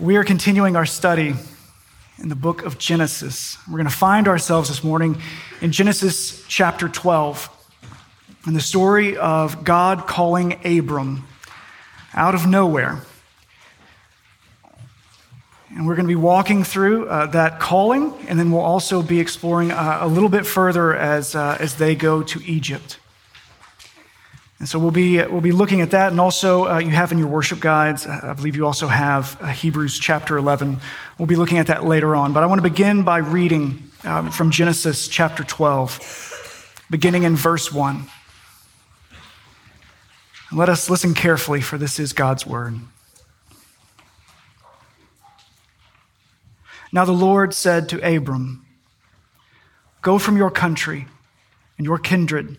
We are continuing our study in the book of Genesis. We're going to find ourselves this morning in Genesis chapter 12 and the story of God calling Abram out of nowhere. And we're going to be walking through uh, that calling, and then we'll also be exploring uh, a little bit further as, uh, as they go to Egypt. And so we'll be, we'll be looking at that. And also, uh, you have in your worship guides, uh, I believe you also have uh, Hebrews chapter 11. We'll be looking at that later on. But I want to begin by reading um, from Genesis chapter 12, beginning in verse 1. And let us listen carefully, for this is God's word. Now the Lord said to Abram, Go from your country and your kindred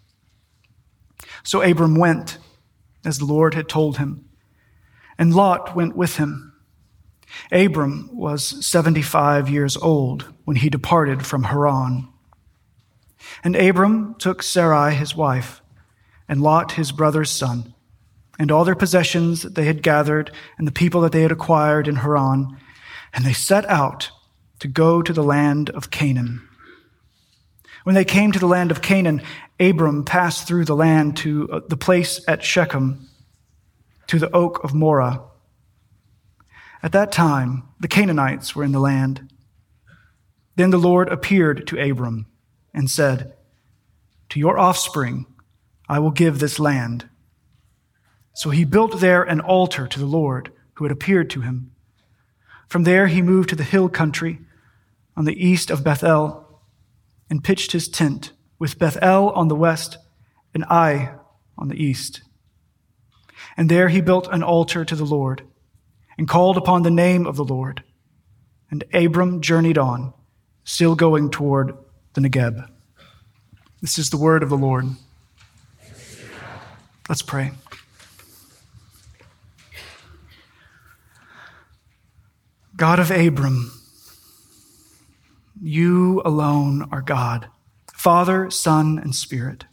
So Abram went, as the Lord had told him, and Lot went with him. Abram was 75 years old when he departed from Haran. And Abram took Sarai his wife, and Lot his brother's son, and all their possessions that they had gathered, and the people that they had acquired in Haran, and they set out to go to the land of Canaan. When they came to the land of Canaan, Abram passed through the land to uh, the place at Shechem, to the oak of Moreh. At that time, the Canaanites were in the land. Then the Lord appeared to Abram and said, To your offspring I will give this land. So he built there an altar to the Lord who had appeared to him. From there he moved to the hill country on the east of Bethel and pitched his tent with Bethel on the west and Ai on the east. And there he built an altar to the Lord and called upon the name of the Lord. And Abram journeyed on, still going toward the Negeb. This is the word of the Lord. Let's pray. God of Abram, you alone are God. Father, Son, and Spirit.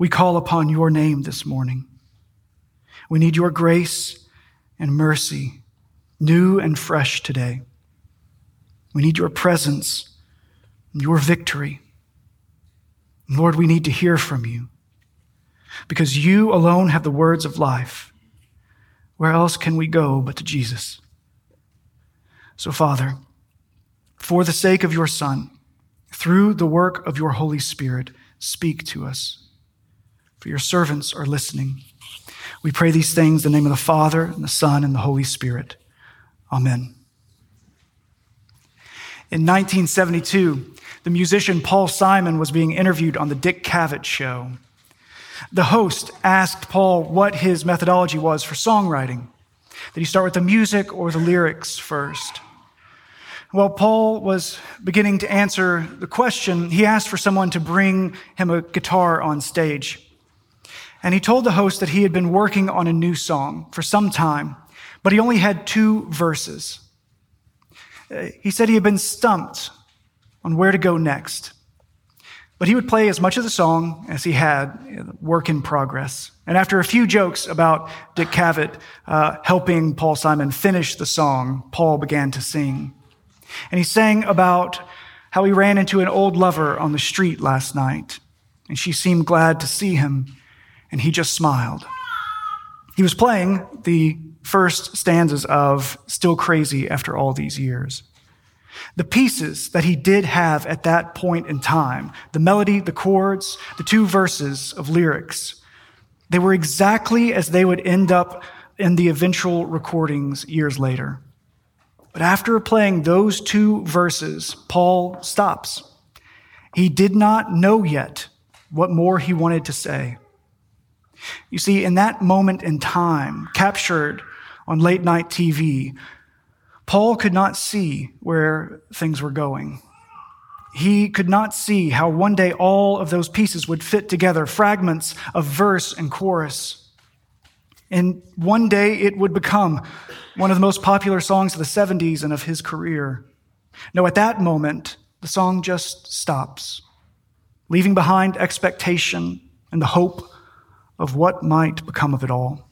We call upon your name this morning. We need your grace and mercy, new and fresh today. We need your presence, your victory. Lord, we need to hear from you because you alone have the words of life. Where else can we go but to Jesus? So, Father, for the sake of your Son, through the work of your Holy Spirit, speak to us. For your servants are listening. We pray these things in the name of the Father, and the Son, and the Holy Spirit. Amen. In 1972, the musician Paul Simon was being interviewed on the Dick Cavett show. The host asked Paul what his methodology was for songwriting. Did he start with the music or the lyrics first? While Paul was beginning to answer the question, he asked for someone to bring him a guitar on stage. And he told the host that he had been working on a new song for some time, but he only had two verses. Uh, he said he had been stumped on where to go next. But he would play as much of the song as he had, work in progress. And after a few jokes about Dick Cavett uh, helping Paul Simon finish the song, Paul began to sing. And he sang about how he ran into an old lover on the street last night, and she seemed glad to see him, and he just smiled. He was playing the first stanzas of Still Crazy After All These Years. The pieces that he did have at that point in time, the melody, the chords, the two verses of lyrics, they were exactly as they would end up in the eventual recordings years later. But after playing those two verses, Paul stops. He did not know yet what more he wanted to say. You see, in that moment in time, captured on late night TV, Paul could not see where things were going. He could not see how one day all of those pieces would fit together, fragments of verse and chorus. And one day it would become one of the most popular songs of the 70s and of his career. No, at that moment, the song just stops, leaving behind expectation and the hope of what might become of it all.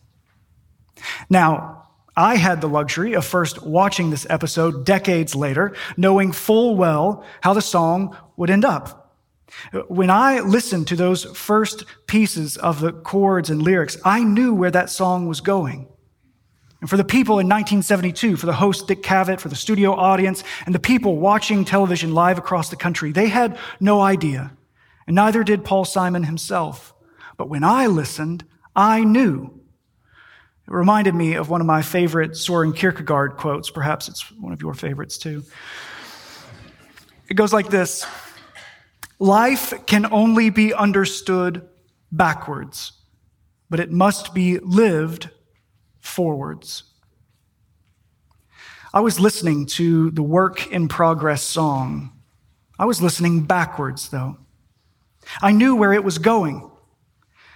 Now, I had the luxury of first watching this episode decades later, knowing full well how the song would end up. When I listened to those first pieces of the chords and lyrics, I knew where that song was going. And for the people in 1972, for the host Dick Cavett, for the studio audience, and the people watching television live across the country, they had no idea. And neither did Paul Simon himself. But when I listened, I knew. It reminded me of one of my favorite Soren Kierkegaard quotes. Perhaps it's one of your favorites too. It goes like this Life can only be understood backwards, but it must be lived forwards. I was listening to the Work in Progress song. I was listening backwards, though. I knew where it was going,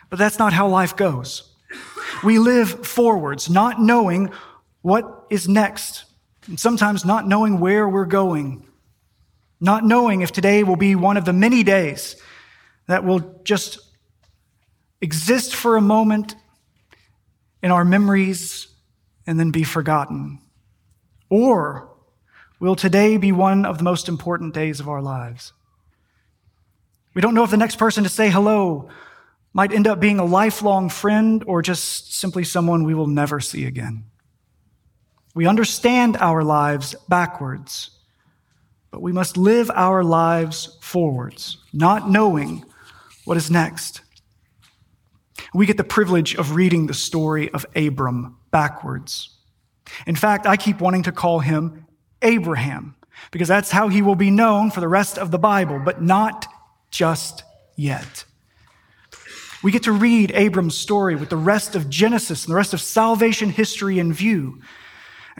but that's not how life goes. We live forwards, not knowing what is next, and sometimes not knowing where we're going, not knowing if today will be one of the many days that will just exist for a moment in our memories and then be forgotten? Or will today be one of the most important days of our lives? We don't know if the next person to say hello might end up being a lifelong friend or just simply someone we will never see again. We understand our lives backwards, but we must live our lives forwards, not knowing what is next. We get the privilege of reading the story of Abram backwards. In fact, I keep wanting to call him Abraham because that's how he will be known for the rest of the Bible, but not just yet. We get to read Abram's story with the rest of Genesis and the rest of salvation history in view.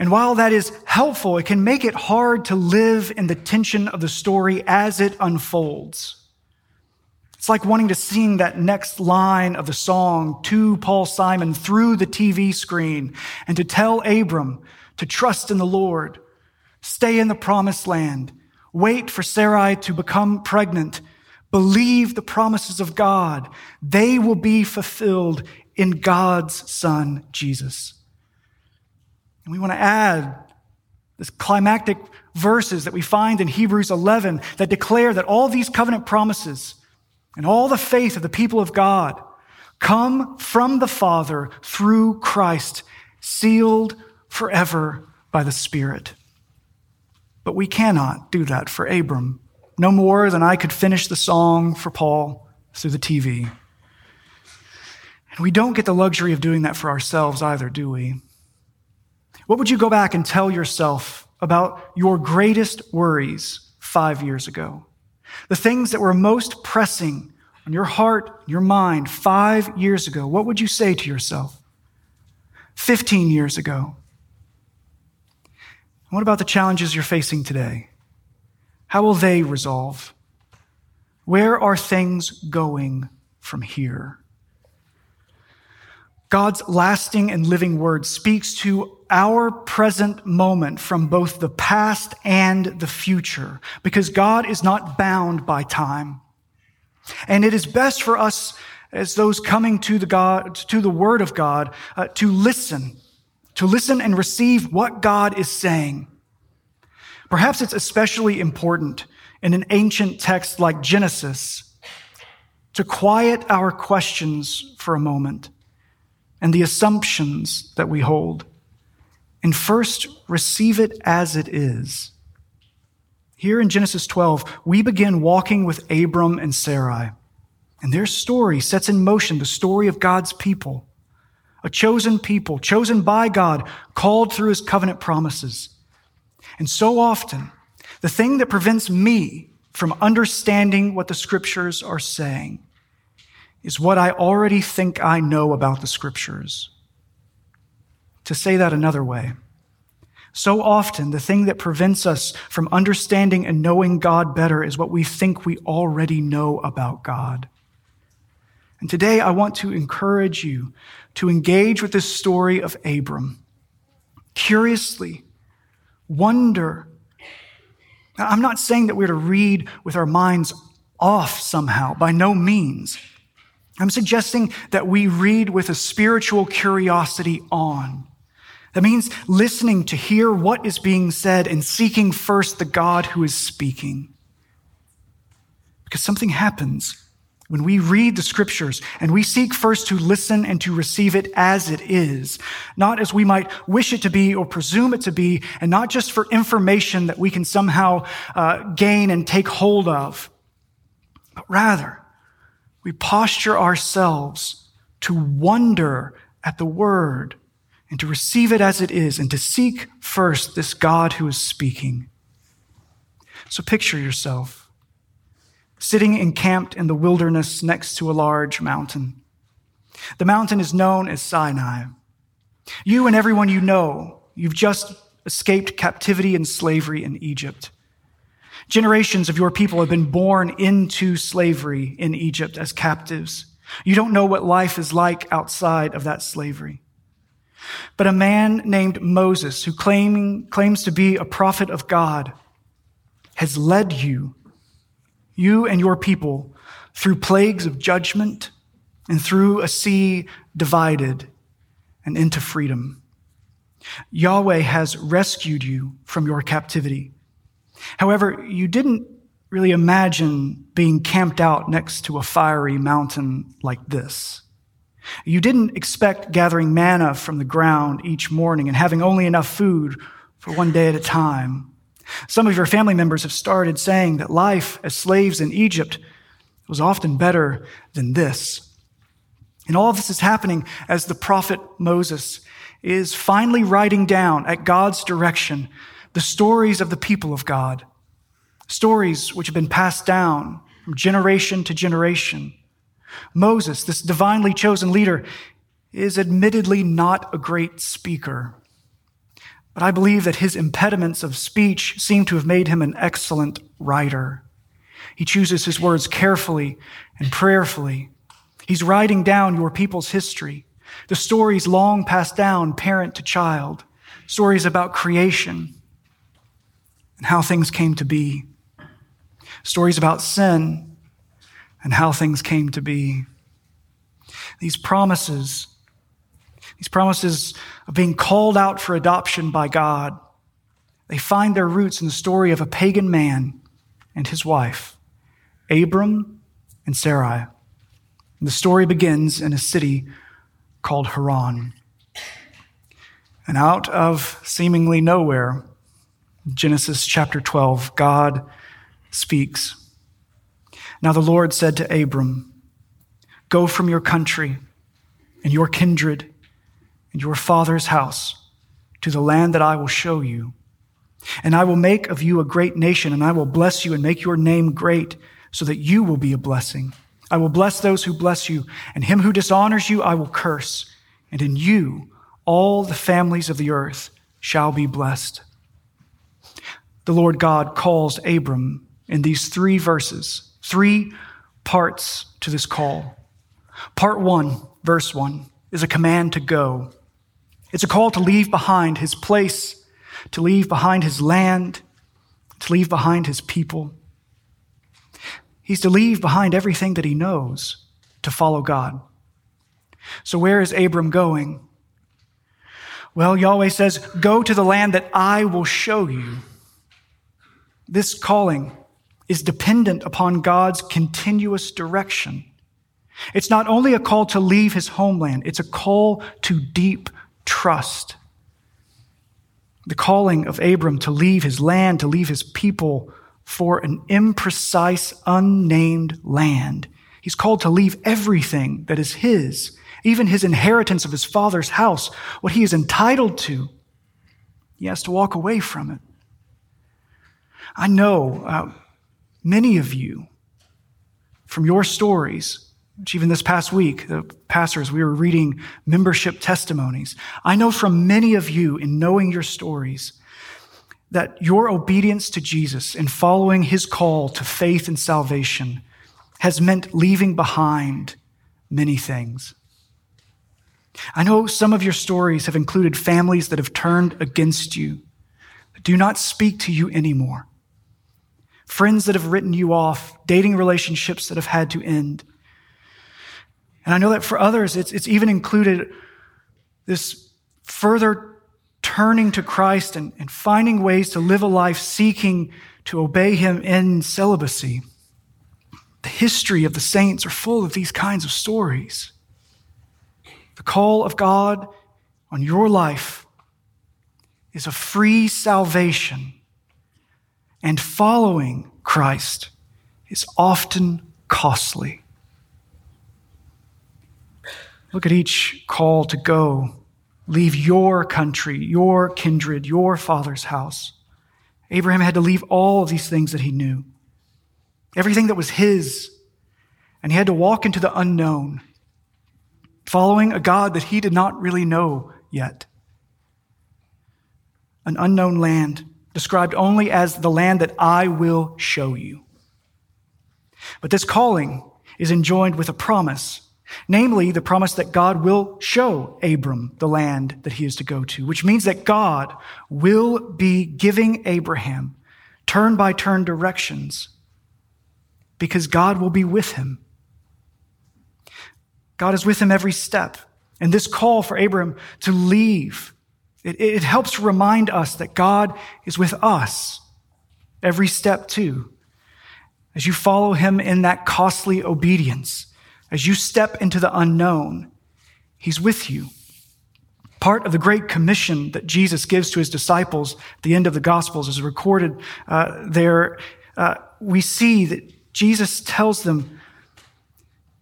And while that is helpful, it can make it hard to live in the tension of the story as it unfolds. It's like wanting to sing that next line of the song to Paul Simon through the TV screen and to tell Abram to trust in the Lord, stay in the promised land, wait for Sarai to become pregnant, believe the promises of God. They will be fulfilled in God's Son, Jesus. And we want to add this climactic verses that we find in Hebrews 11 that declare that all these covenant promises and all the faith of the people of God come from the Father through Christ, sealed forever by the Spirit. But we cannot do that for Abram, no more than I could finish the song for Paul through the TV. And we don't get the luxury of doing that for ourselves either, do we? What would you go back and tell yourself about your greatest worries five years ago? the things that were most pressing on your heart, your mind five years ago, what would you say to yourself? 15 years ago? What about the challenges you're facing today? How will they resolve? Where are things going from here? God's lasting and living word speaks to our present moment from both the past and the future because God is not bound by time. And it is best for us as those coming to the God, to the word of God, uh, to listen, to listen and receive what God is saying. Perhaps it's especially important in an ancient text like Genesis to quiet our questions for a moment and the assumptions that we hold and first receive it as it is. Here in Genesis 12, we begin walking with Abram and Sarai, and their story sets in motion the story of God's people, a chosen people, chosen by God, called through his covenant promises. And so often, the thing that prevents me from understanding what the scriptures are saying is what I already think I know about the scriptures. To say that another way, So often, the thing that prevents us from understanding and knowing God better is what we think we already know about God. And today, I want to encourage you to engage with this story of Abram. Curiously, wonder. I'm not saying that we're to read with our minds off somehow, by no means. I'm suggesting that we read with a spiritual curiosity on. That means listening to hear what is being said and seeking first the God who is speaking. Because something happens when we read the scriptures and we seek first to listen and to receive it as it is, not as we might wish it to be or presume it to be, and not just for information that we can somehow uh, gain and take hold of, but rather we posture ourselves to wonder at the word and to receive it as it is and to seek first this God who is speaking. So picture yourself sitting encamped in the wilderness next to a large mountain. The mountain is known as Sinai. You and everyone you know, you've just escaped captivity and slavery in Egypt. Generations of your people have been born into slavery in Egypt as captives. You don't know what life is like outside of that slavery. But a man named Moses, who claiming, claims to be a prophet of God, has led you, you and your people, through plagues of judgment and through a sea divided and into freedom. Yahweh has rescued you from your captivity. However, you didn't really imagine being camped out next to a fiery mountain like this. You didn't expect gathering manna from the ground each morning and having only enough food for one day at a time. Some of your family members have started saying that life as slaves in Egypt was often better than this. And all of this is happening as the prophet Moses is finally writing down at God's direction the stories of the people of God, stories which have been passed down from generation to generation Moses, this divinely chosen leader, is admittedly not a great speaker. But I believe that his impediments of speech seem to have made him an excellent writer. He chooses his words carefully and prayerfully. He's writing down your people's history, the stories long passed down parent to child, stories about creation and how things came to be, stories about sin and how things came to be. These promises, these promises of being called out for adoption by God, they find their roots in the story of a pagan man and his wife, Abram and Sarai. And the story begins in a city called Haran. And out of seemingly nowhere, Genesis chapter 12, God speaks. Now the Lord said to Abram, Go from your country and your kindred and your father's house to the land that I will show you. And I will make of you a great nation, and I will bless you and make your name great, so that you will be a blessing. I will bless those who bless you, and him who dishonors you I will curse. And in you all the families of the earth shall be blessed. The Lord God calls Abram in these three verses Three parts to this call. Part one, verse one, is a command to go. It's a call to leave behind his place, to leave behind his land, to leave behind his people. He's to leave behind everything that he knows to follow God. So, where is Abram going? Well, Yahweh says, Go to the land that I will show you. This calling is dependent upon God's continuous direction. It's not only a call to leave his homeland, it's a call to deep trust. The calling of Abram to leave his land, to leave his people for an imprecise, unnamed land. He's called to leave everything that is his, even his inheritance of his father's house, what he is entitled to. He has to walk away from it. I know uh, Many of you, from your stories, which even this past week, the pastors, we were reading membership testimonies. I know from many of you in knowing your stories that your obedience to Jesus and following his call to faith and salvation has meant leaving behind many things. I know some of your stories have included families that have turned against you, that do not speak to you anymore, friends that have written you off, dating relationships that have had to end. And I know that for others, it's, it's even included this further turning to Christ and, and finding ways to live a life seeking to obey Him in celibacy. The history of the saints are full of these kinds of stories. The call of God on your life is a free salvation, and following Christ is often costly. Look at each call to go. Leave your country, your kindred, your father's house. Abraham had to leave all of these things that he knew, everything that was his, and he had to walk into the unknown, following a God that he did not really know yet. An unknown land, described only as the land that I will show you. But this calling is enjoined with a promise Namely, the promise that God will show Abram the land that he is to go to, which means that God will be giving Abraham turn by turn directions because God will be with him. God is with him every step. And this call for Abram to leave, it, it helps remind us that God is with us every step too. As you follow him in that costly obedience as you step into the unknown, He's with you. Part of the great commission that Jesus gives to his disciples at the end of the Gospels is recorded uh, there. Uh, we see that Jesus tells them,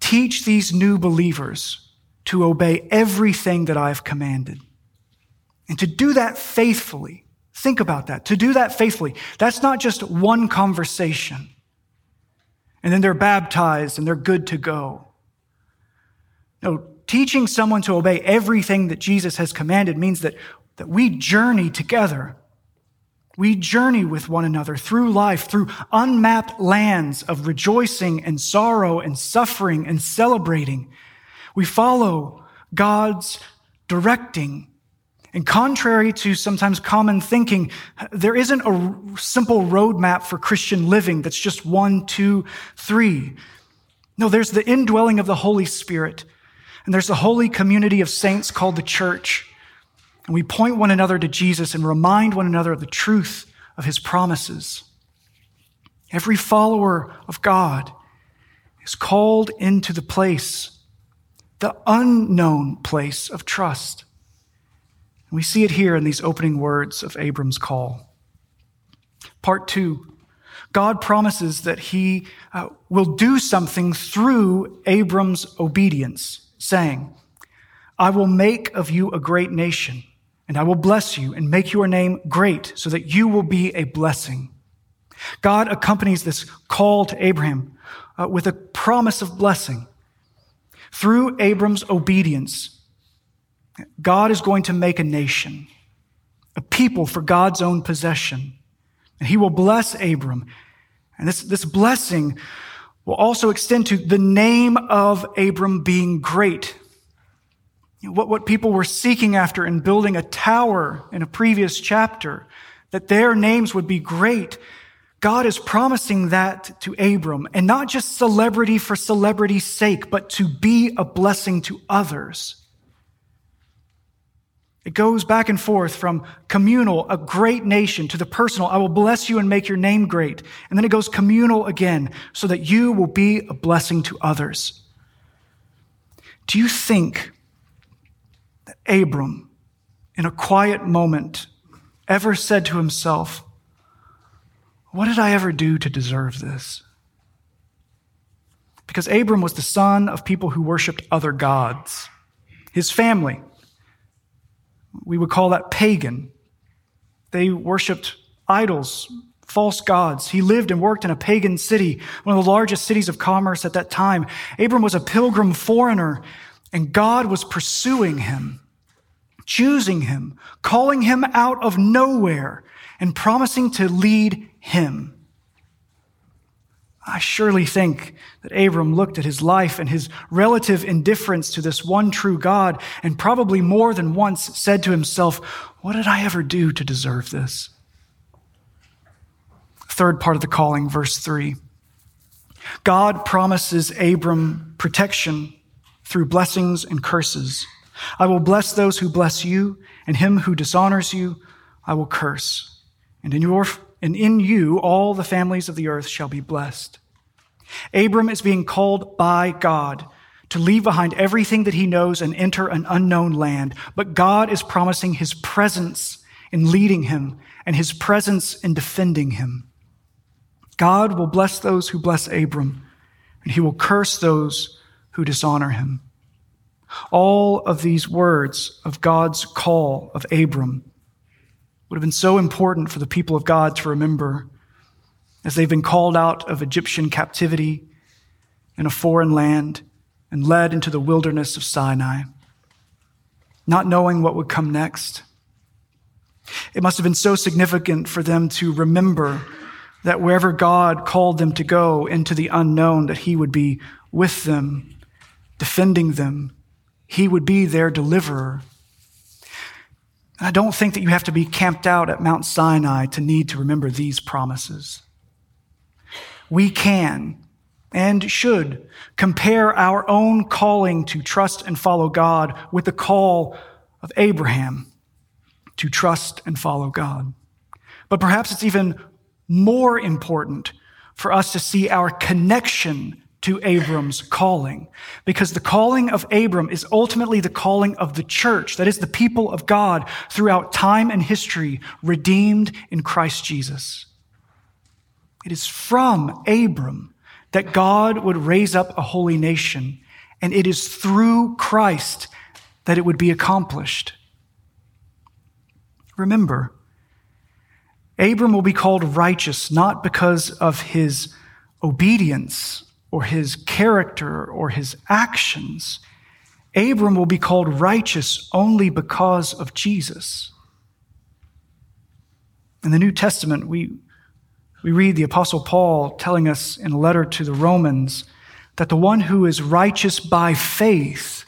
Teach these new believers to obey everything that I've commanded. And to do that faithfully, think about that. To do that faithfully, that's not just one conversation. And then they're baptized and they're good to go. No, teaching someone to obey everything that Jesus has commanded means that, that we journey together. We journey with one another through life, through unmapped lands of rejoicing and sorrow and suffering and celebrating. We follow God's directing. And contrary to sometimes common thinking, there isn't a simple roadmap for Christian living that's just one, two, three. No, there's the indwelling of the Holy Spirit and there's the holy community of saints called the church. And we point one another to Jesus and remind one another of the truth of his promises. Every follower of God is called into the place, the unknown place of trust. We see it here in these opening words of Abram's call. Part two God promises that he uh, will do something through Abram's obedience saying, I will make of you a great nation, and I will bless you and make your name great so that you will be a blessing. God accompanies this call to Abraham uh, with a promise of blessing. Through Abram's obedience, God is going to make a nation, a people for God's own possession. And he will bless Abram. And this, this blessing will also extend to the name of Abram being great. What, what people were seeking after in building a tower in a previous chapter, that their names would be great. God is promising that to Abram, and not just celebrity for celebrity's sake, but to be a blessing to others. It goes back and forth from communal, a great nation, to the personal, I will bless you and make your name great. And then it goes communal again, so that you will be a blessing to others. Do you think that Abram, in a quiet moment, ever said to himself, What did I ever do to deserve this? Because Abram was the son of people who worshiped other gods. His family, we would call that pagan. They worshiped idols, false gods. He lived and worked in a pagan city, one of the largest cities of commerce at that time. Abram was a pilgrim foreigner, and God was pursuing him, choosing him, calling him out of nowhere, and promising to lead him. I surely think that Abram looked at his life and his relative indifference to this one true God and probably more than once said to himself, What did I ever do to deserve this? Third part of the calling, verse 3. God promises Abram protection through blessings and curses. I will bless those who bless you, and him who dishonors you, I will curse. And in your and in you all the families of the earth shall be blessed. Abram is being called by God to leave behind everything that he knows and enter an unknown land, but God is promising his presence in leading him and his presence in defending him. God will bless those who bless Abram, and he will curse those who dishonor him. All of these words of God's call of Abram would have been so important for the people of God to remember as they've been called out of Egyptian captivity in a foreign land and led into the wilderness of Sinai, not knowing what would come next. It must have been so significant for them to remember that wherever God called them to go into the unknown, that He would be with them, defending them. He would be their deliverer. And I don't think that you have to be camped out at Mount Sinai to need to remember these promises. We can and should compare our own calling to trust and follow God with the call of Abraham to trust and follow God. But perhaps it's even more important for us to see our connection to Abram's calling. Because the calling of Abram is ultimately the calling of the church, that is, the people of God throughout time and history, redeemed in Christ Jesus. It is from Abram that God would raise up a holy nation, and it is through Christ that it would be accomplished. Remember, Abram will be called righteous not because of his obedience or his character or his actions. Abram will be called righteous only because of Jesus. In the New Testament, we, we read the Apostle Paul telling us in a letter to the Romans that the one who is righteous by faith,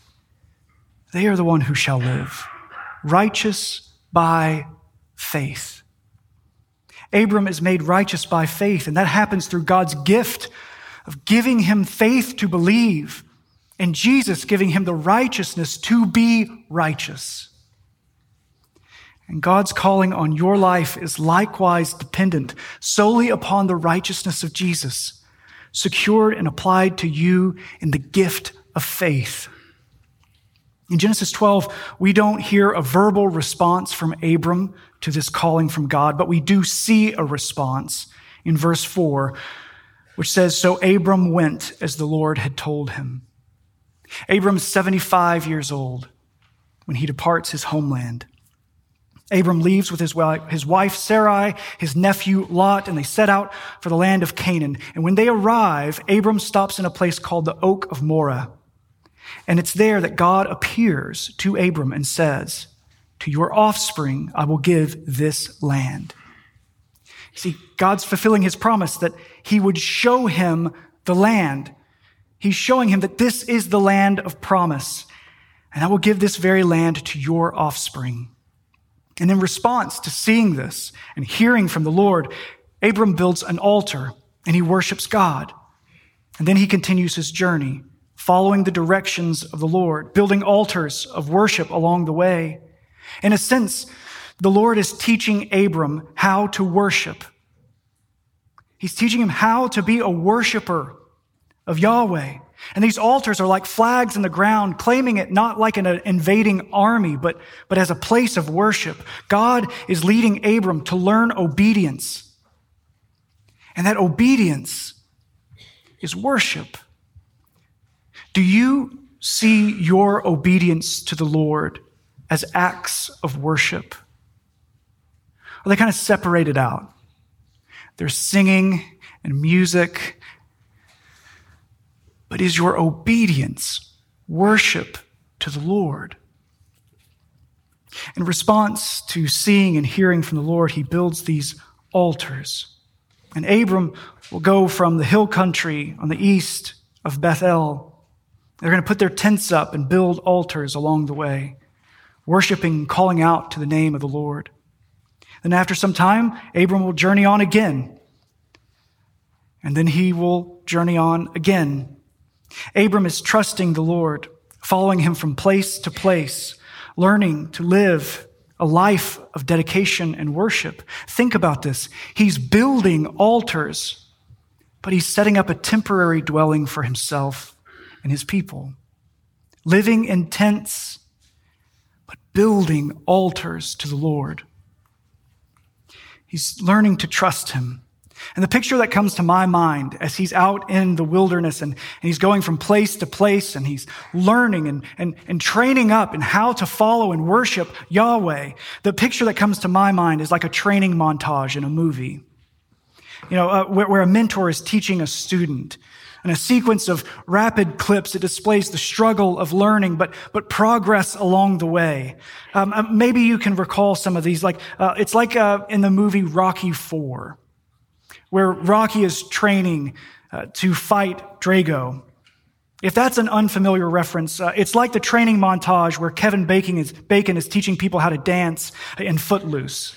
they are the one who shall live. Righteous by faith. Abram is made righteous by faith, and that happens through God's gift of giving him faith to believe, and Jesus giving him the righteousness to be righteous. And God's calling on your life is likewise dependent solely upon the righteousness of Jesus, secured and applied to you in the gift of faith. In Genesis 12, we don't hear a verbal response from Abram to this calling from God, but we do see a response in verse 4, which says, So Abram went as the Lord had told him. Abram's 75 years old when he departs his homeland. Abram leaves with his wife, his wife Sarai, his nephew Lot, and they set out for the land of Canaan. And when they arrive, Abram stops in a place called the Oak of Moreh. And it's there that God appears to Abram and says, To your offspring I will give this land. See, God's fulfilling his promise that he would show him the land. He's showing him that this is the land of promise. And I will give this very land to your offspring. And in response to seeing this and hearing from the Lord, Abram builds an altar and he worships God. And then he continues his journey, following the directions of the Lord, building altars of worship along the way. In a sense, the Lord is teaching Abram how to worship. He's teaching him how to be a worshiper of Yahweh. And these altars are like flags in the ground, claiming it not like an invading army, but, but as a place of worship. God is leading Abram to learn obedience. And that obedience is worship. Do you see your obedience to the Lord as acts of worship? Are they kind of separated out? there's singing and music. But is your obedience worship to the Lord? In response to seeing and hearing from the Lord, he builds these altars. And Abram will go from the hill country on the east of Bethel. They're going to put their tents up and build altars along the way, worshiping, calling out to the name of the Lord. Then, after some time, Abram will journey on again. And then he will journey on again. Abram is trusting the Lord, following him from place to place, learning to live a life of dedication and worship. Think about this. He's building altars, but he's setting up a temporary dwelling for himself and his people. Living in tents, but building altars to the Lord. He's learning to trust him. And the picture that comes to my mind as he's out in the wilderness and, and, he's going from place to place and he's learning and, and, and training up in how to follow and worship Yahweh, the picture that comes to my mind is like a training montage in a movie. You know, uh, where, where a mentor is teaching a student and a sequence of rapid clips that displays the struggle of learning, but, but progress along the way. Um, uh, maybe you can recall some of these. Like, uh, it's like uh, in the movie Rocky Four where Rocky is training uh, to fight Drago. If that's an unfamiliar reference, uh, it's like the training montage where Kevin Bacon is, Bacon is teaching people how to dance in Footloose.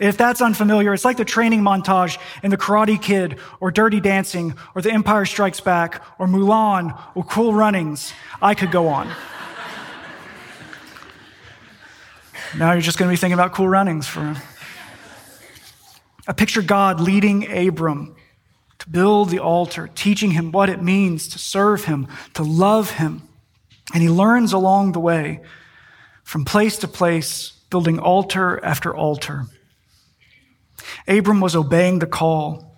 If that's unfamiliar, it's like the training montage in The Karate Kid or Dirty Dancing or The Empire Strikes Back or Mulan or Cool Runnings. I could go on. now you're just going to be thinking about Cool Runnings for I picture God leading Abram to build the altar, teaching him what it means to serve him, to love him. And he learns along the way, from place to place, building altar after altar. Abram was obeying the call.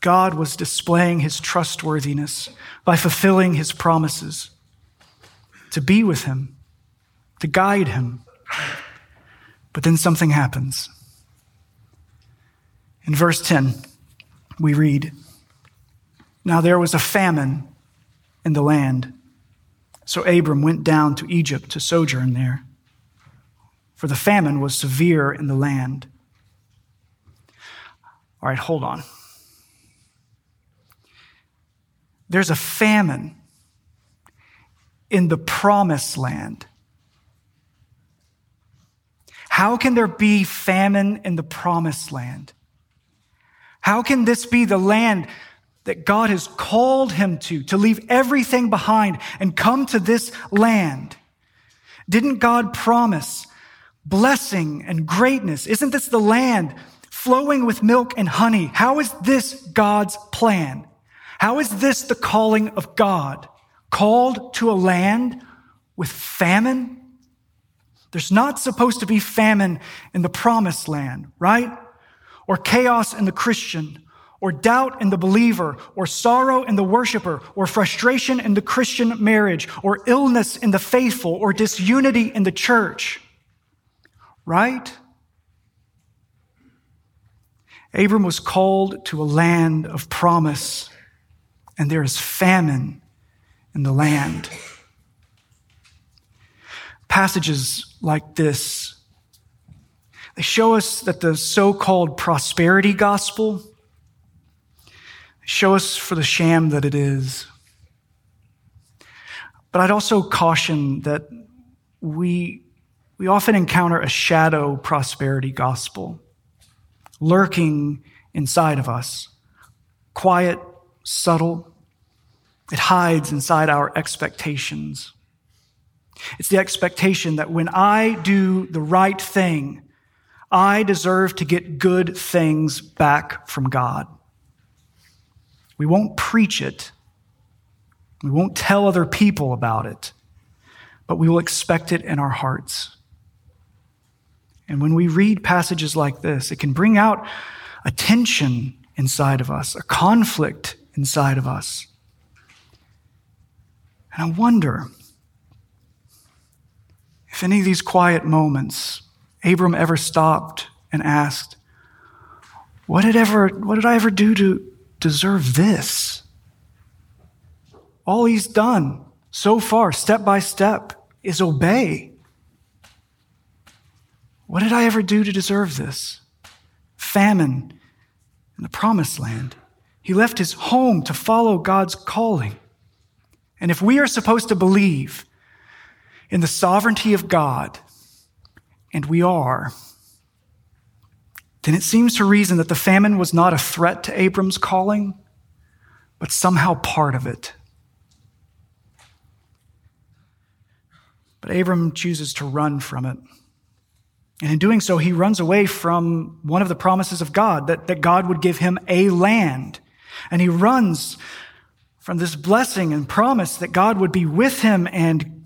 God was displaying his trustworthiness by fulfilling his promises to be with him, to guide him. But then something happens. In verse 10, we read Now there was a famine in the land. So Abram went down to Egypt to sojourn there, for the famine was severe in the land. All right, hold on. There's a famine in the promised land. How can there be famine in the promised land? How can this be the land that God has called him to, to leave everything behind and come to this land? Didn't God promise blessing and greatness? Isn't this the land flowing with milk and honey? How is this God's plan? How is this the calling of God? Called to a land with famine? There's not supposed to be famine in the promised land, right? or chaos in the Christian, or doubt in the believer, or sorrow in the worshiper, or frustration in the Christian marriage, or illness in the faithful, or disunity in the church. Right? Abram was called to a land of promise, and there is famine in the land. Passages like this they show us that the so called prosperity gospel show us for the sham that it is. But I'd also caution that we, we often encounter a shadow prosperity gospel lurking inside of us, quiet, subtle. It hides inside our expectations. It's the expectation that when I do the right thing, I deserve to get good things back from God. We won't preach it. We won't tell other people about it, but we will expect it in our hearts. And when we read passages like this, it can bring out a tension inside of us, a conflict inside of us. And I wonder if any of these quiet moments Abram ever stopped and asked, what did ever what did I ever do to deserve this? All he's done so far, step by step, is obey. What did I ever do to deserve this? Famine in the promised land. He left his home to follow God's calling. And if we are supposed to believe in the sovereignty of God, and we are, then it seems to reason that the famine was not a threat to Abram's calling, but somehow part of it. But Abram chooses to run from it. And in doing so, he runs away from one of the promises of God that, that God would give him a land. And he runs from this blessing and promise that God would be with him and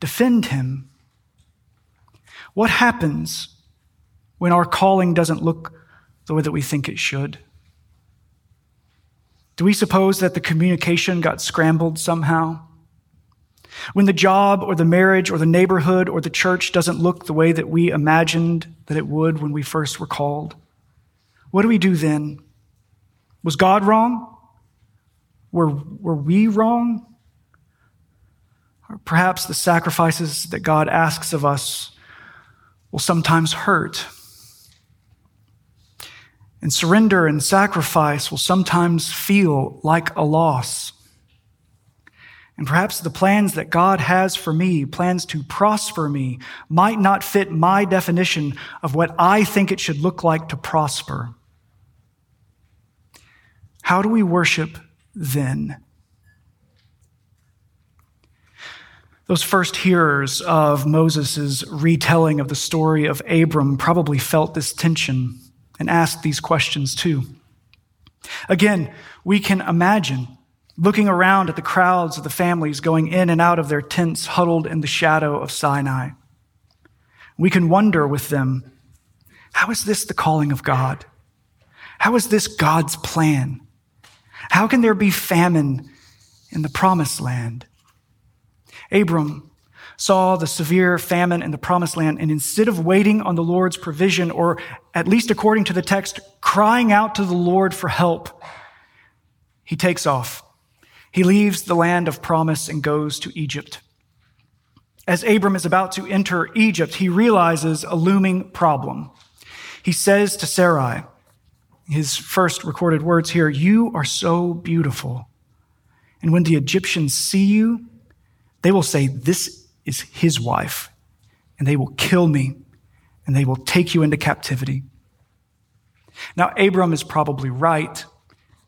defend him. What happens when our calling doesn't look the way that we think it should? Do we suppose that the communication got scrambled somehow? When the job or the marriage or the neighborhood or the church doesn't look the way that we imagined that it would when we first were called, what do we do then? Was God wrong? Were, were we wrong? Or perhaps the sacrifices that God asks of us will sometimes hurt. And surrender and sacrifice will sometimes feel like a loss. And perhaps the plans that God has for me, plans to prosper me, might not fit my definition of what I think it should look like to prosper. How do we worship then? Those first hearers of Moses' retelling of the story of Abram probably felt this tension and asked these questions too. Again, we can imagine looking around at the crowds of the families going in and out of their tents huddled in the shadow of Sinai. We can wonder with them, how is this the calling of God? How is this God's plan? How can there be famine in the promised land? Abram saw the severe famine in the promised land, and instead of waiting on the Lord's provision, or at least according to the text, crying out to the Lord for help, he takes off. He leaves the land of promise and goes to Egypt. As Abram is about to enter Egypt, he realizes a looming problem. He says to Sarai, his first recorded words here, You are so beautiful. And when the Egyptians see you, they will say, This is his wife, and they will kill me, and they will take you into captivity. Now, Abram is probably right.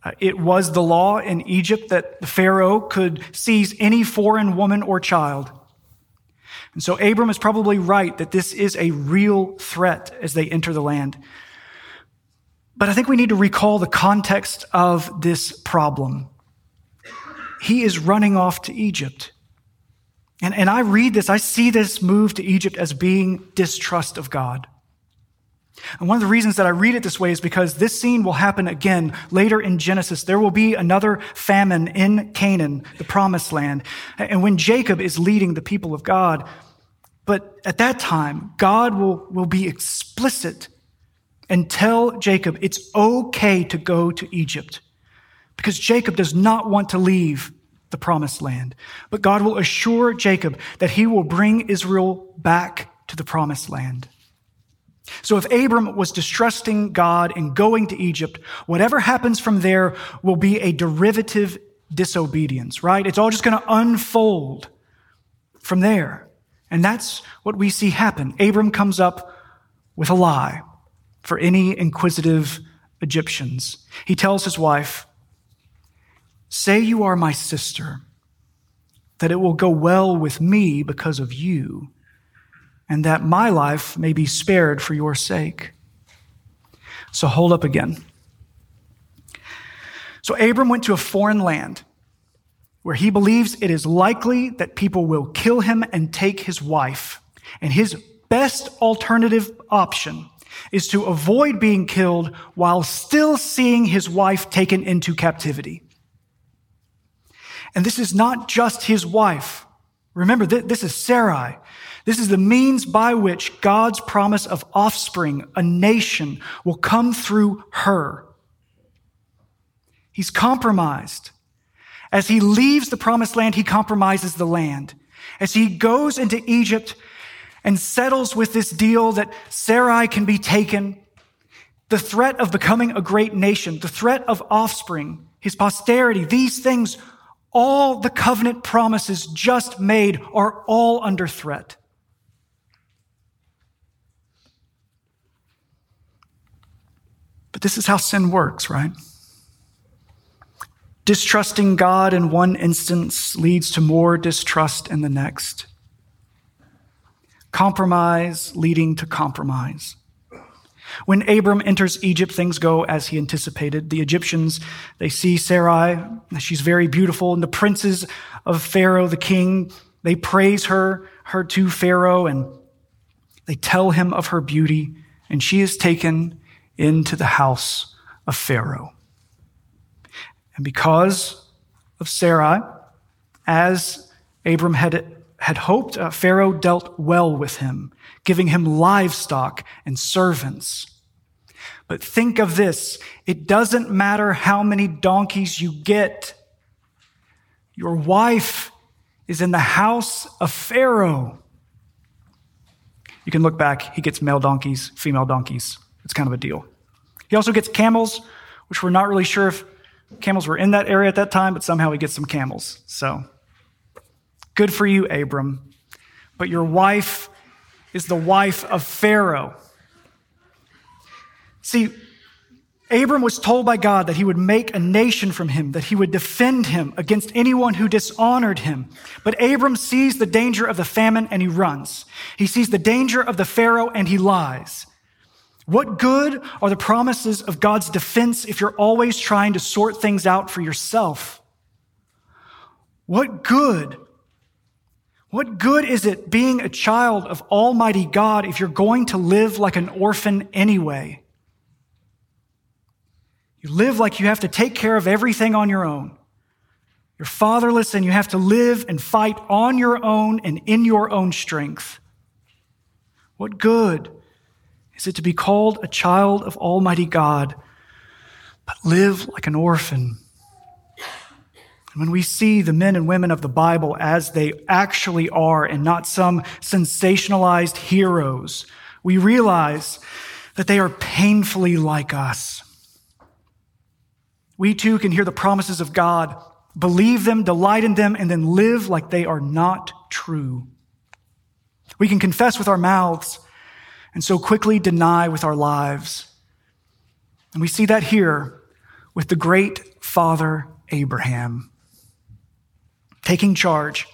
Uh, it was the law in Egypt that the Pharaoh could seize any foreign woman or child. And so Abram is probably right that this is a real threat as they enter the land. But I think we need to recall the context of this problem. He is running off to Egypt. And, and I read this, I see this move to Egypt as being distrust of God. And one of the reasons that I read it this way is because this scene will happen again later in Genesis. There will be another famine in Canaan, the promised land. And when Jacob is leading the people of God, but at that time, God will, will be explicit and tell Jacob it's okay to go to Egypt because Jacob does not want to leave the promised land. But God will assure Jacob that he will bring Israel back to the promised land. So if Abram was distrusting God and going to Egypt, whatever happens from there will be a derivative disobedience, right? It's all just going to unfold from there. And that's what we see happen. Abram comes up with a lie for any inquisitive Egyptians. He tells his wife, Say you are my sister, that it will go well with me because of you, and that my life may be spared for your sake. So hold up again. So Abram went to a foreign land where he believes it is likely that people will kill him and take his wife. And his best alternative option is to avoid being killed while still seeing his wife taken into captivity. And this is not just his wife. Remember, this is Sarai. This is the means by which God's promise of offspring, a nation, will come through her. He's compromised. As he leaves the promised land, he compromises the land. As he goes into Egypt and settles with this deal that Sarai can be taken, the threat of becoming a great nation, the threat of offspring, his posterity, these things, all the covenant promises just made are all under threat. But this is how sin works, right? Distrusting God in one instance leads to more distrust in the next. Compromise leading to compromise. When Abram enters Egypt, things go as he anticipated. The Egyptians, they see Sarai, she's very beautiful, and the princes of Pharaoh, the king, they praise her, her to Pharaoh, and they tell him of her beauty, and she is taken into the house of Pharaoh. And because of Sarai, as Abram had, had hoped, uh, Pharaoh dealt well with him, giving him livestock and servants. But think of this it doesn't matter how many donkeys you get, your wife is in the house of Pharaoh. You can look back, he gets male donkeys, female donkeys. It's kind of a deal. He also gets camels, which we're not really sure if camels were in that area at that time, but somehow he gets some camels. So good for you, Abram. But your wife is the wife of Pharaoh. See, Abram was told by God that he would make a nation from him, that he would defend him against anyone who dishonored him. But Abram sees the danger of the famine and he runs. He sees the danger of the Pharaoh and he lies. What good are the promises of God's defense if you're always trying to sort things out for yourself? What good? What good is it being a child of Almighty God if you're going to live like an orphan anyway? You live like you have to take care of everything on your own. You're fatherless and you have to live and fight on your own and in your own strength. What good is it to be called a child of Almighty God, but live like an orphan? And when we see the men and women of the Bible as they actually are and not some sensationalized heroes, we realize that they are painfully like us. We too can hear the promises of God, believe them, delight in them, and then live like they are not true. We can confess with our mouths and so quickly deny with our lives. And we see that here with the great father Abraham taking charge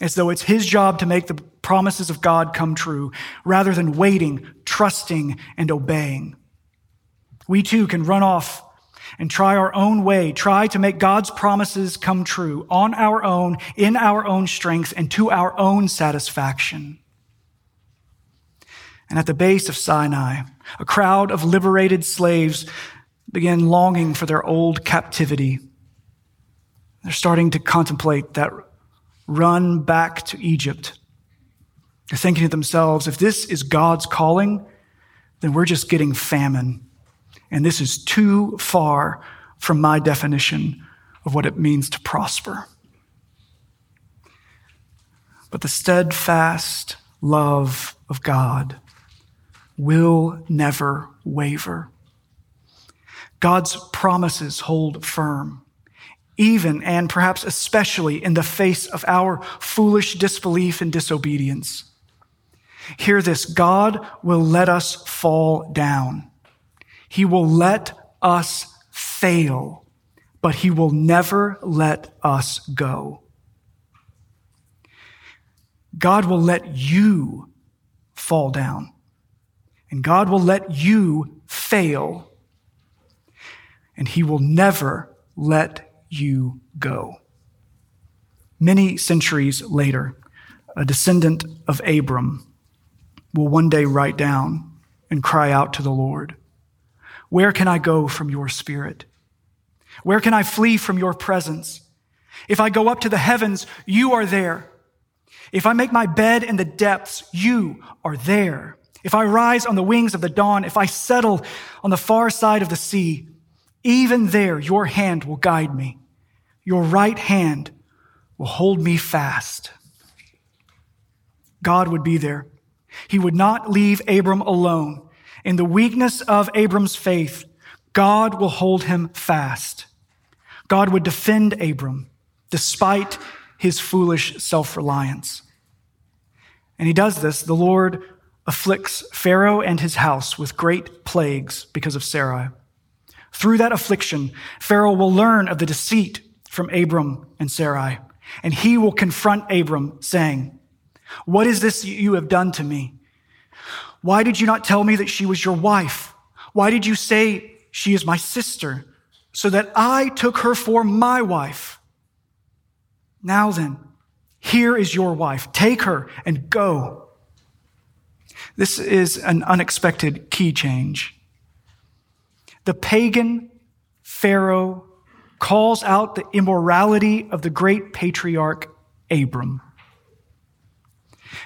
as though it's his job to make the promises of God come true rather than waiting, trusting, and obeying. We too can run off and try our own way, try to make God's promises come true on our own, in our own strength, and to our own satisfaction. And at the base of Sinai, a crowd of liberated slaves began longing for their old captivity. They're starting to contemplate that run back to Egypt. They're thinking to themselves, if this is God's calling, then we're just getting famine. And this is too far from my definition of what it means to prosper. But the steadfast love of God will never waver. God's promises hold firm, even and perhaps especially in the face of our foolish disbelief and disobedience. Hear this God will let us fall down. He will let us fail, but He will never let us go. God will let you fall down and God will let you fail, and He will never let you go. Many centuries later, a descendant of Abram will one day write down and cry out to the Lord, Where can I go from your spirit? Where can I flee from your presence? If I go up to the heavens, you are there. If I make my bed in the depths, you are there. If I rise on the wings of the dawn, if I settle on the far side of the sea, even there your hand will guide me. Your right hand will hold me fast. God would be there. He would not leave Abram alone. In the weakness of Abram's faith, God will hold him fast. God would defend Abram despite his foolish self reliance. And he does this. The Lord afflicts Pharaoh and his house with great plagues because of Sarai. Through that affliction, Pharaoh will learn of the deceit from Abram and Sarai, and he will confront Abram, saying, What is this you have done to me? Why did you not tell me that she was your wife? Why did you say she is my sister, so that I took her for my wife? Now then, here is your wife. Take her and go. This is an unexpected key change. The pagan Pharaoh calls out the immorality of the great patriarch Abram.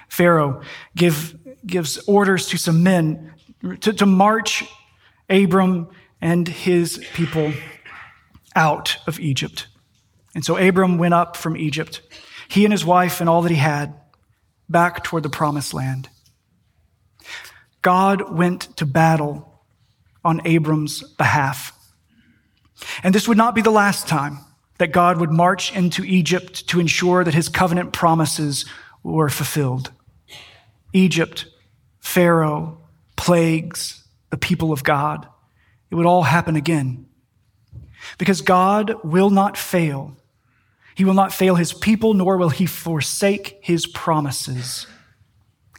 Pharaoh give, gives orders to some men to, to march Abram and his people out of Egypt. And so Abram went up from Egypt, he and his wife and all that he had, back toward the promised land. God went to battle on Abram's behalf. And this would not be the last time that God would march into Egypt to ensure that his covenant promises were fulfilled. Egypt, Pharaoh, plagues, the people of God. It would all happen again. Because God will not fail. He will not fail his people, nor will he forsake his promises.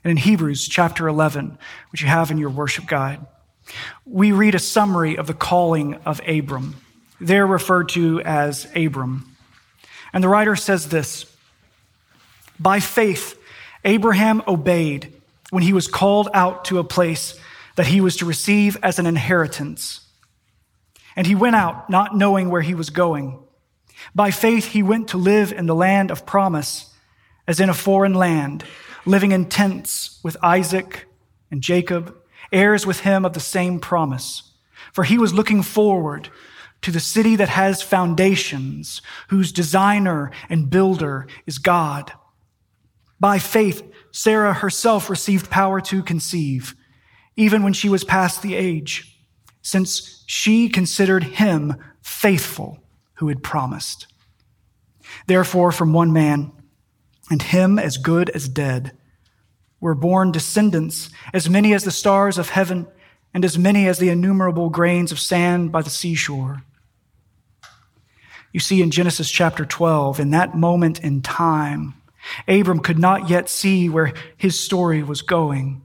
And in Hebrews chapter 11, which you have in your worship guide, we read a summary of the calling of Abram. They're referred to as Abram. And the writer says this By faith, Abraham obeyed when he was called out to a place that he was to receive as an inheritance. And he went out not knowing where he was going. By faith, he went to live in the land of promise, as in a foreign land living in tents with Isaac and Jacob, heirs with him of the same promise. For he was looking forward to the city that has foundations, whose designer and builder is God. By faith, Sarah herself received power to conceive, even when she was past the age, since she considered him faithful who had promised. Therefore, from one man, and him as good as dead, were born descendants, as many as the stars of heaven, and as many as the innumerable grains of sand by the seashore. You see in Genesis chapter 12, in that moment in time, Abram could not yet see where his story was going.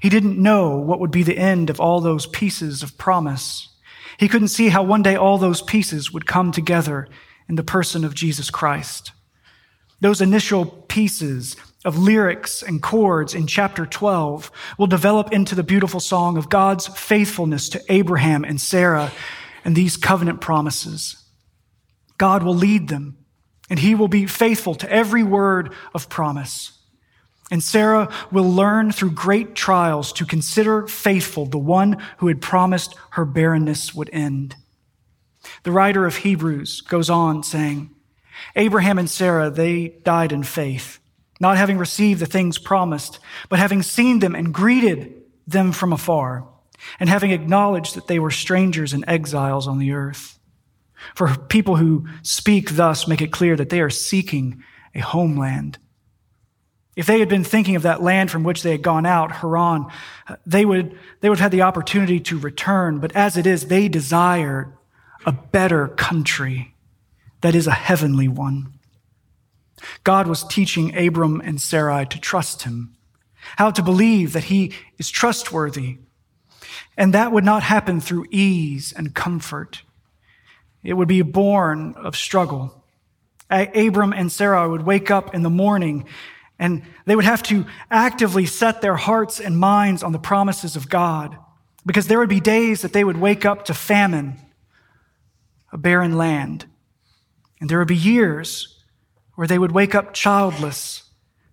He didn't know what would be the end of all those pieces of promise. He couldn't see how one day all those pieces would come together in the person of Jesus Christ. Those initial pieces of lyrics and chords in chapter 12 will develop into the beautiful song of God's faithfulness to Abraham and Sarah and these covenant promises. God will lead them and he will be faithful to every word of promise. And Sarah will learn through great trials to consider faithful the one who had promised her barrenness would end. The writer of Hebrews goes on saying, Abraham and Sarah, they died in faith, not having received the things promised, but having seen them and greeted them from afar, and having acknowledged that they were strangers and exiles on the earth. For people who speak thus make it clear that they are seeking a homeland. If they had been thinking of that land from which they had gone out, Haran, they would, they would have had the opportunity to return. But as it is, they desired a better country that is a heavenly one. God was teaching Abram and Sarai to trust him, how to believe that he is trustworthy. And that would not happen through ease and comfort. It would be born of struggle. Abram and Sarai would wake up in the morning and they would have to actively set their hearts and minds on the promises of God because there would be days that they would wake up to famine, a barren land. And there would be years where they would wake up childless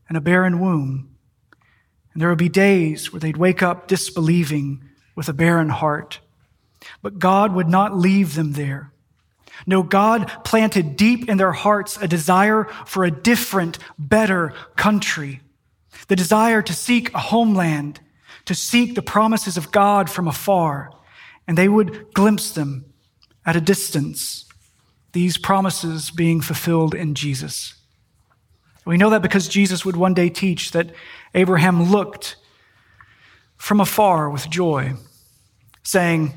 and a barren womb. And there would be days where they'd wake up disbelieving with a barren heart. But God would not leave them there. No, God planted deep in their hearts a desire for a different, better country. The desire to seek a homeland, to seek the promises of God from afar. And they would glimpse them at a distance, these promises being fulfilled in Jesus. We know that because Jesus would one day teach that Abraham looked from afar with joy, saying,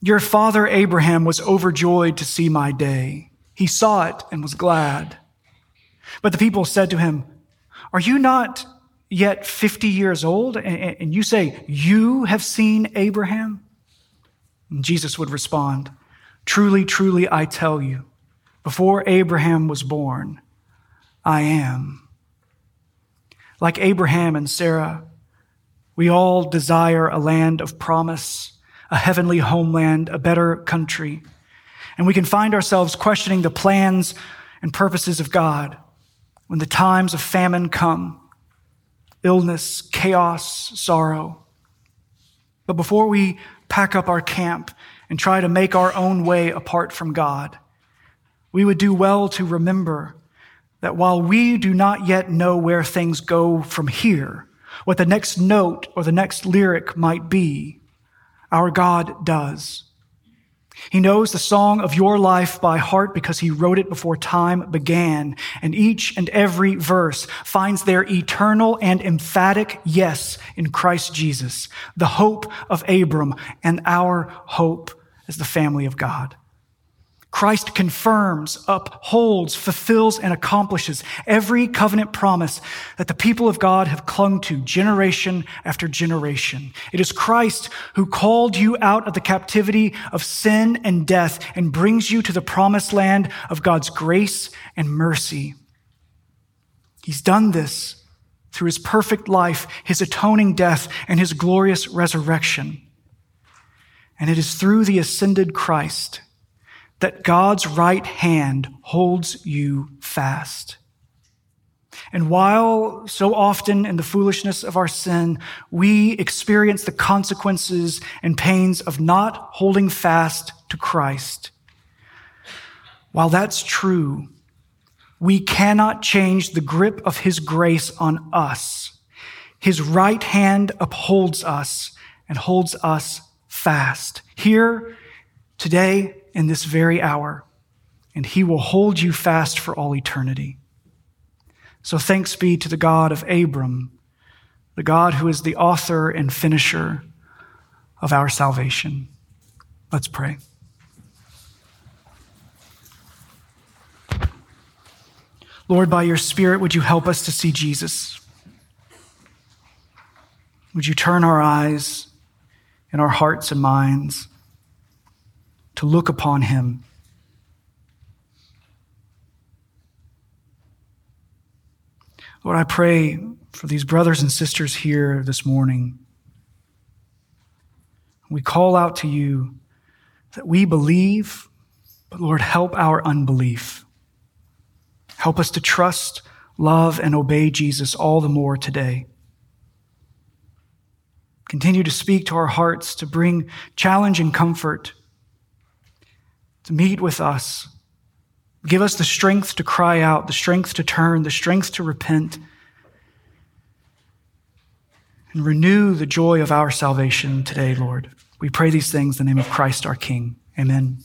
Your father Abraham was overjoyed to see my day. He saw it and was glad. But the people said to him, Are you not yet 50 years old? And you say, You have seen Abraham? And Jesus would respond, Truly, truly, I tell you, before Abraham was born, I am. Like Abraham and Sarah, we all desire a land of promise, a heavenly homeland, a better country. And we can find ourselves questioning the plans and purposes of God when the times of famine come illness, chaos, sorrow. But before we pack up our camp and try to make our own way apart from God, we would do well to remember that while we do not yet know where things go from here, what the next note or the next lyric might be, our God does. He knows the song of your life by heart because he wrote it before time began. And each and every verse finds their eternal and emphatic yes in Christ Jesus, the hope of Abram and our hope as the family of God. Christ confirms, upholds, fulfills, and accomplishes every covenant promise that the people of God have clung to generation after generation. It is Christ who called you out of the captivity of sin and death and brings you to the promised land of God's grace and mercy. He's done this through his perfect life, his atoning death, and his glorious resurrection. And it is through the ascended Christ that God's right hand holds you fast. And while so often in the foolishness of our sin, we experience the consequences and pains of not holding fast to Christ, while that's true, we cannot change the grip of His grace on us. His right hand upholds us and holds us fast. Here, today, in this very hour, and he will hold you fast for all eternity. So thanks be to the God of Abram, the God who is the author and finisher of our salvation. Let's pray. Lord, by your Spirit, would you help us to see Jesus? Would you turn our eyes and our hearts and minds to look upon him. Lord, I pray for these brothers and sisters here this morning. We call out to you that we believe, but Lord, help our unbelief. Help us to trust, love, and obey Jesus all the more today. Continue to speak to our hearts, to bring challenge and comfort to meet with us. Give us the strength to cry out, the strength to turn, the strength to repent, and renew the joy of our salvation today, Lord. We pray these things in the name of Christ our King. Amen.